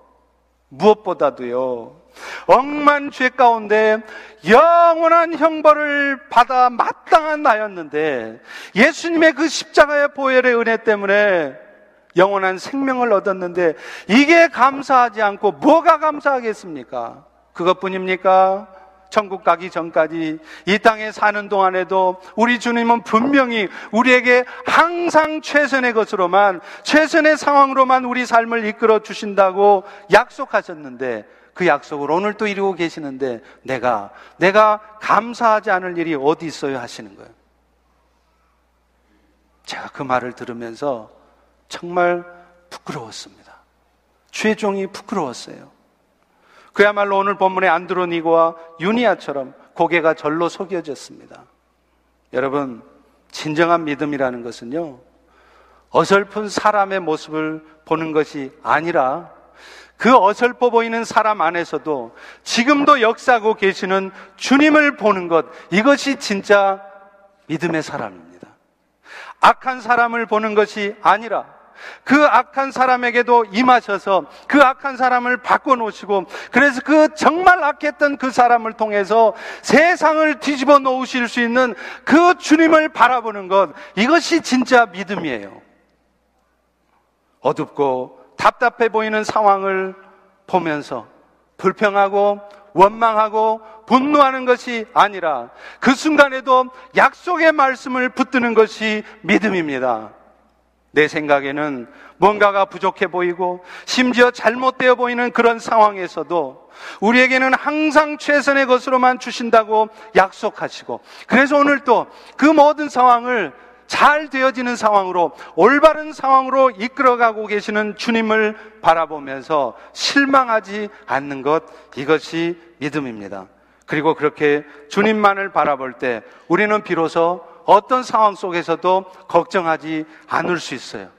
무엇보다도요. 억만 죄 가운데 영원한 형벌을 받아 마땅한 나였는데 예수님의 그 십자가의 보혈의 은혜 때문에 영원한 생명을 얻었는데 이게 감사하지 않고 뭐가 감사하겠습니까? 그것뿐입니까? 천국 가기 전까지 이 땅에 사는 동안에도 우리 주님은 분명히 우리에게 항상 최선의 것으로만, 최선의 상황으로만 우리 삶을 이끌어 주신다고 약속하셨는데 그 약속을 오늘 또 이루고 계시는데 내가, 내가 감사하지 않을 일이 어디 있어요 하시는 거예요. 제가 그 말을 들으면서 정말 부끄러웠습니다. 최종이 부끄러웠어요. 그야말로 오늘 본문의 안드로니고와 유니아처럼 고개가 절로 속여졌습니다. 여러분, 진정한 믿음이라는 것은요, 어설픈 사람의 모습을 보는 것이 아니라 그 어설퍼 보이는 사람 안에서도 지금도 역사하고 계시는 주님을 보는 것, 이것이 진짜 믿음의 사람입니다. 악한 사람을 보는 것이 아니라 그 악한 사람에게도 임하셔서 그 악한 사람을 바꿔놓으시고 그래서 그 정말 악했던 그 사람을 통해서 세상을 뒤집어 놓으실 수 있는 그 주님을 바라보는 것 이것이 진짜 믿음이에요. 어둡고 답답해 보이는 상황을 보면서 불평하고 원망하고 분노하는 것이 아니라 그 순간에도 약속의 말씀을 붙드는 것이 믿음입니다. 내 생각에는 뭔가가 부족해 보이고 심지어 잘못되어 보이는 그런 상황에서도 우리에게는 항상 최선의 것으로만 주신다고 약속하시고 그래서 오늘 또 그 모든 상황을 잘 되어지는 상황으로 올바른 상황으로 이끌어가고 계시는 주님을 바라보면서 실망하지 않는 것 이것이 믿음입니다. 그리고 그렇게 주님만을 바라볼 때 우리는 비로소 어떤 상황 속에서도 걱정하지 않을 수 있어요.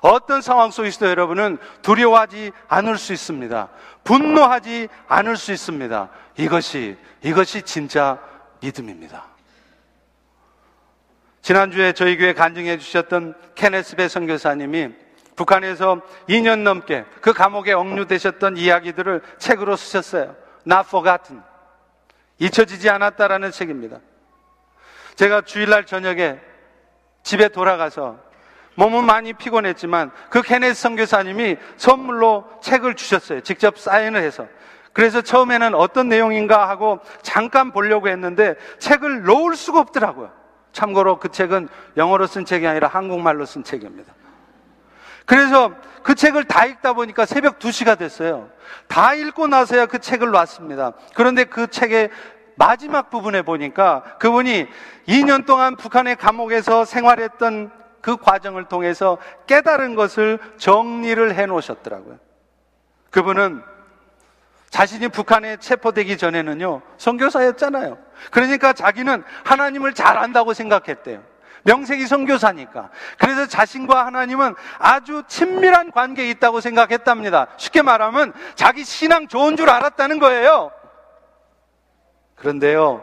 어떤 상황 속에서도 여러분은 두려워하지 않을 수 있습니다. 분노하지 않을 수 있습니다. 이것이, 이것이 진짜 믿음입니다. 지난주에 저희 교회 간증해 주셨던 케네스베 선교사님이 북한에서 2년 넘게 그 감옥에 억류되셨던 이야기들을 책으로 쓰셨어요. Not Forgotten. 잊혀지지 않았다라는 책입니다. 제가 주일날 저녁에 집에 돌아가서 몸은 많이 피곤했지만 그 케네스 선교사님이 선물로 책을 주셨어요. 직접 사인을 해서. 그래서 처음에는 어떤 내용인가 하고 잠깐 보려고 했는데 책을 놓을 수가 없더라고요. 참고로 그 책은 영어로 쓴 책이 아니라 한국말로 쓴 책입니다. 그래서 그 책을 다 읽다 보니까 새벽 2시가 됐어요. 다 읽고 나서야 그 책을 놨습니다. 그런데 그 책의 마지막 부분에 보니까 그분이 2년 동안 북한의 감옥에서 생활했던 그 과정을 통해서 깨달은 것을 정리를 해 놓으셨더라고요. 그분은 자신이 북한에 체포되기 전에는요, 선교사였잖아요. 그러니까 자기는 하나님을 잘 안다고 생각했대요. 명색이 선교사니까. 그래서 자신과 하나님은 아주 친밀한 관계에 있다고 생각했답니다. 쉽게 말하면 자기 신앙 좋은 줄 알았다는 거예요. 그런데요,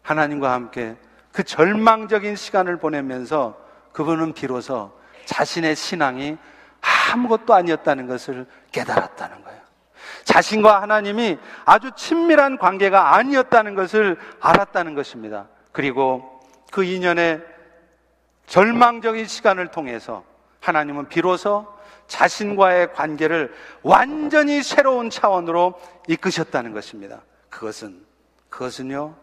하나님과 함께 그 절망적인 시간을 보내면서 그분은 비로소 자신의 신앙이 아무것도 아니었다는 것을 깨달았다는 거예요. 자신과 하나님이 아주 친밀한 관계가 아니었다는 것을 알았다는 것입니다. 그리고 그 인연의 절망적인 시간을 통해서 하나님은 비로소 자신과의 관계를 완전히 새로운 차원으로 이끄셨다는 것입니다. 그것은, 그것은요,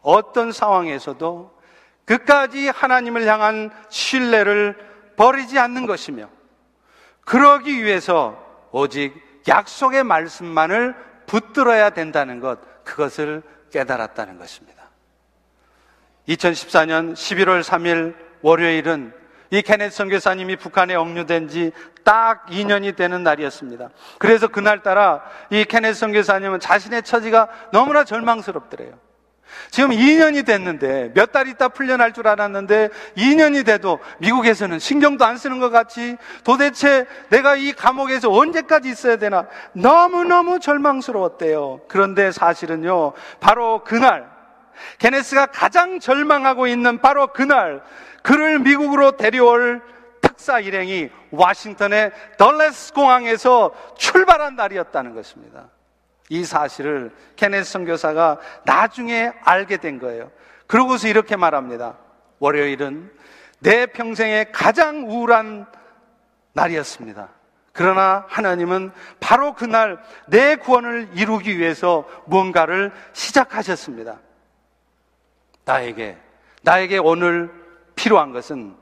어떤 상황에서도 끝까지 하나님을 향한 신뢰를 버리지 않는 것이며, 그러기 위해서 오직 약속의 말씀만을 붙들어야 된다는 것, 그것을 깨달았다는 것입니다. 2014년 11월 3일 월요일은 이 케넷 선교사님이 북한에 억류된 지 딱 2년이 되는 날이었습니다. 그래서 그날따라 이 케넷 선교사님은 자신의 처지가 너무나 절망스럽더래요. 지금 2년이 됐는데 몇 달 있다 풀려날 줄 알았는데 2년이 돼도 미국에서는 신경도 안 쓰는 것 같이 도대체 내가 이 감옥에서 언제까지 있어야 되나 너무너무 절망스러웠대요. 그런데 사실은요, 바로 그날 케네스가 가장 절망하고 있는 바로 그날 그를 미국으로 데려올 특사 일행이 워싱턴의 덜레스 공항에서 출발한 날이었다는 것입니다. 이 사실을 케네스 선교사가 나중에 알게 된 거예요. 그러고서 이렇게 말합니다. 월요일은 내 평생의 가장 우울한 날이었습니다. 그러나 하나님은 바로 그날 내 구원을 이루기 위해서 무언가를 시작하셨습니다. 나에게, 나에게 오늘 필요한 것은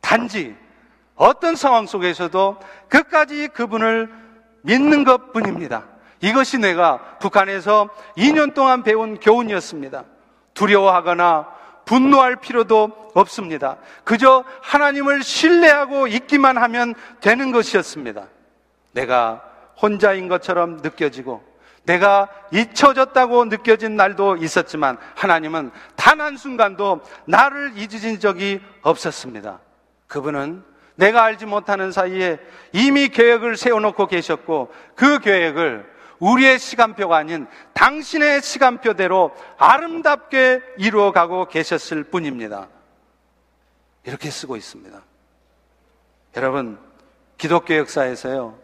단지 어떤 상황 속에서도 끝까지 그분을 믿는 것 뿐입니다. 이것이 내가 북한에서 2년 동안 배운 교훈이었습니다. 두려워하거나 분노할 필요도 없습니다. 그저 하나님을 신뢰하고 있기만 하면 되는 것이었습니다. 내가 혼자인 것처럼 느껴지고 내가 잊혀졌다고 느껴진 날도 있었지만 하나님은 단 한순간도 나를 잊으신 적이 없었습니다. 그분은 내가 알지 못하는 사이에 이미 계획을 세워놓고 계셨고 그 계획을 우리의 시간표가 아닌 당신의 시간표대로 아름답게 이루어가고 계셨을 뿐입니다. 이렇게 쓰고 있습니다. 여러분, 기독교 역사에서요,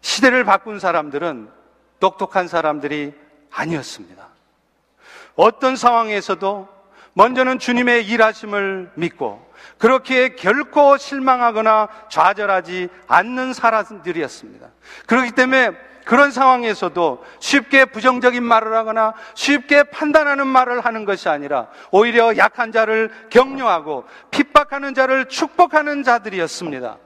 시대를 바꾼 사람들은 똑똑한 사람들이 아니었습니다. 어떤 상황에서도 먼저는 주님의 일하심을 믿고 그렇게 결코 실망하거나 좌절하지 않는 사람들이었습니다. 그렇기 때문에 그런 상황에서도 쉽게 부정적인 말을 하거나 쉽게 판단하는 말을 하는 것이 아니라 오히려 약한 자를 격려하고 핍박하는 자를 축복하는 자들이었습니다.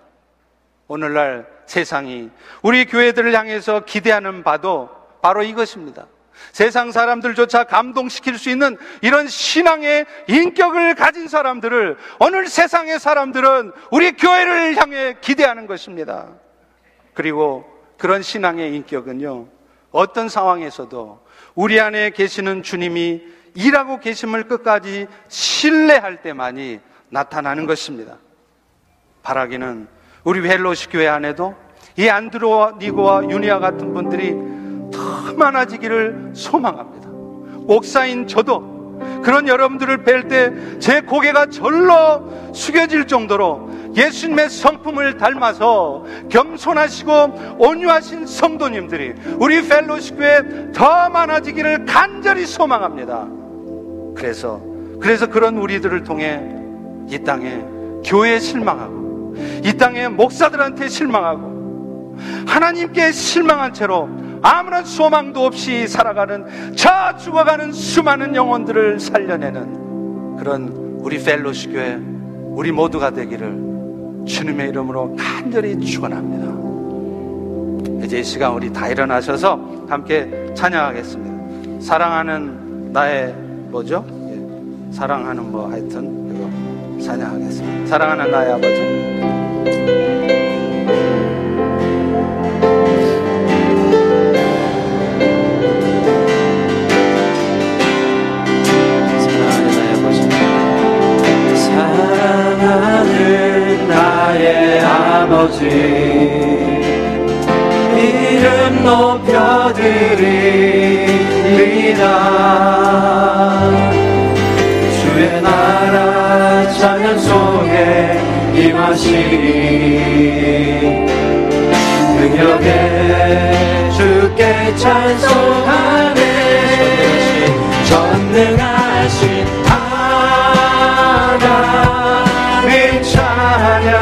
오늘날 세상이 우리 교회들을 향해서 기대하는 바도 바로 이것입니다. 세상 사람들조차 감동시킬 수 있는 이런 신앙의 인격을 가진 사람들을 오늘 세상의 사람들은 우리 교회를 향해 기대하는 것입니다. 그리고 그런 신앙의 인격은요, 어떤 상황에서도 우리 안에 계시는 주님이 일하고 계심을 끝까지 신뢰할 때만이 나타나는 것입니다. 바라기는 우리 휄로쉽 교회 안에도 이 안드로니고와 유니아 같은 분들이 더 많아지기를 소망합니다. 목사인 저도 그런 여러분들을 뵐 때 제 고개가 절로 숙여질 정도로 예수님의 성품을 닮아서 겸손하시고 온유하신 성도님들이 우리 휄로쉽교회에 더 많아지기를 간절히 소망합니다. 그래서 그래서 그런 우리들을 통해 이 땅에 교회에 실망하고 이 땅에 목사들한테 실망하고 하나님께 실망한 채로 아무런 소망도 없이 살아가는 저 죽어가는 수많은 영혼들을 살려내는 그런 우리 펠로시 교회 우리 모두가 되기를 주님의 이름으로 간절히 축원합니다. 이제 이 시간 우리 다 일어나셔서 함께 찬양하겠습니다. 사랑하는 나의 뭐죠? 예, 사랑하는 뭐 하여튼 찬양하겠습니다. 사랑하는 나의 아버지. 하시니 능력에 주께 찬송하네. 전능하신 하나님 찬양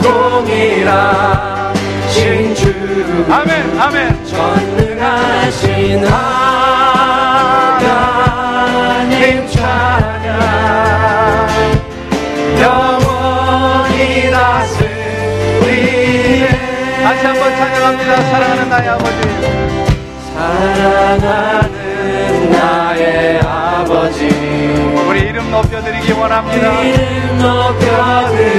동일하 신 주. 아멘 아멘. 전능하신 하나님 찬양합니다 사랑하는 나의 아버지. 사랑하는 나의 아버지. 우리 이름 높여드리기 원합니다. 이름 높여드립니다.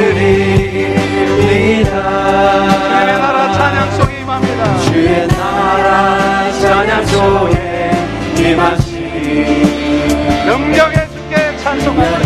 주의 나라 찬양 속에 임합니다. 주의 나라 찬양 속에 임하시. 능력에 주께 찬송하네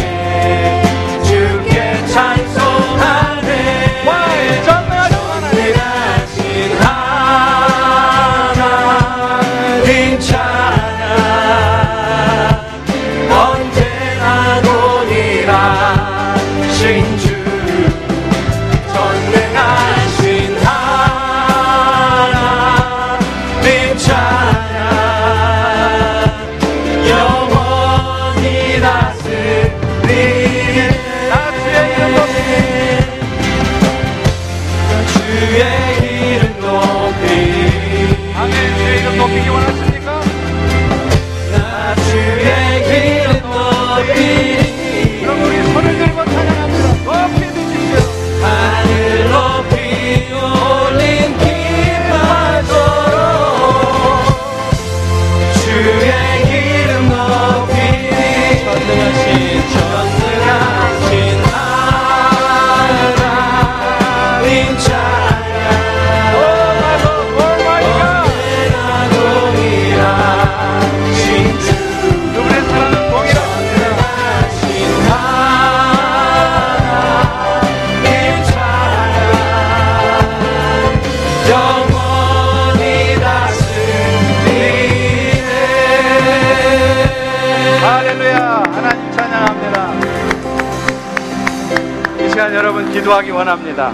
기도하기 원합니다.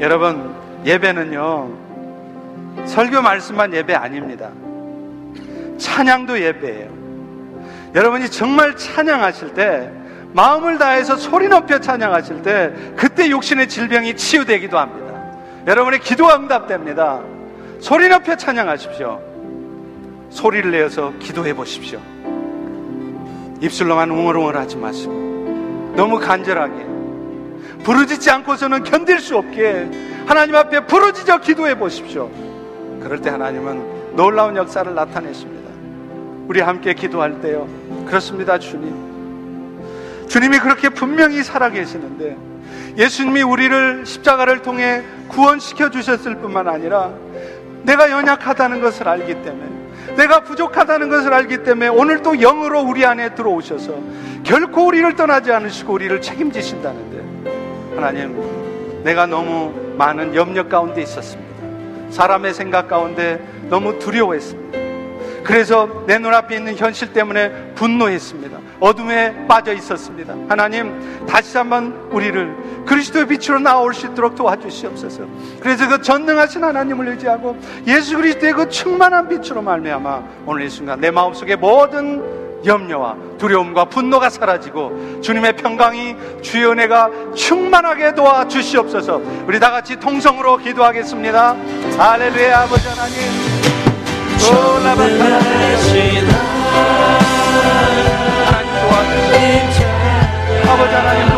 여러분 예배는요 설교 말씀만 예배 아닙니다. 찬양도 예배예요. 여러분이 정말 찬양하실 때 마음을 다해서 소리 높여 찬양하실 때 그때 육신의 질병이 치유되기도 합니다. 여러분의 기도가 응답됩니다. 소리 높여 찬양하십시오. 소리를 내어서 기도해 보십시오. 입술로만 웅얼웅얼 하지 마시고 너무 간절하게 부르짖지 않고서는 견딜 수 없게 하나님 앞에 부르짖어 기도해 보십시오. 그럴 때 하나님은 놀라운 역사를 나타내십니다. 우리 함께 기도할 때요. 그렇습니다, 주님. 주님이 그렇게 분명히 살아계시는데 예수님이 우리를 십자가를 통해 구원시켜 주셨을 뿐만 아니라 내가 연약하다는 것을 알기 때문에 내가 부족하다는 것을 알기 때문에 오늘 또 영으로 우리 안에 들어오셔서 결코 우리를 떠나지 않으시고 우리를 책임지신다는데 하나님 내가 너무 많은 염려 가운데 있었습니다. 사람의 생각 가운데 너무 두려워했습니다. 그래서 내 눈앞에 있는 현실 때문에 분노했습니다. 어둠에 빠져 있었습니다. 하나님, 다시 한번 우리를 그리스도의 빛으로 나올 수 있도록 도와주시옵소서. 그래서 그 전능하신 하나님을 의지하고 예수 그리스도의 그 충만한 빛으로 말미암아 오늘 이 순간 내 마음속에 모든 염려와 두려움과 분노가 사라지고 주님의 평강이 주의 은혜가 충만하게 도와 주시옵소서. 우리 다 같이 통성으로 기도하겠습니다. 할렐루야 아버지 하나님. 올라바타 하나님 도와주시옵소서. 아버지 하나님 도와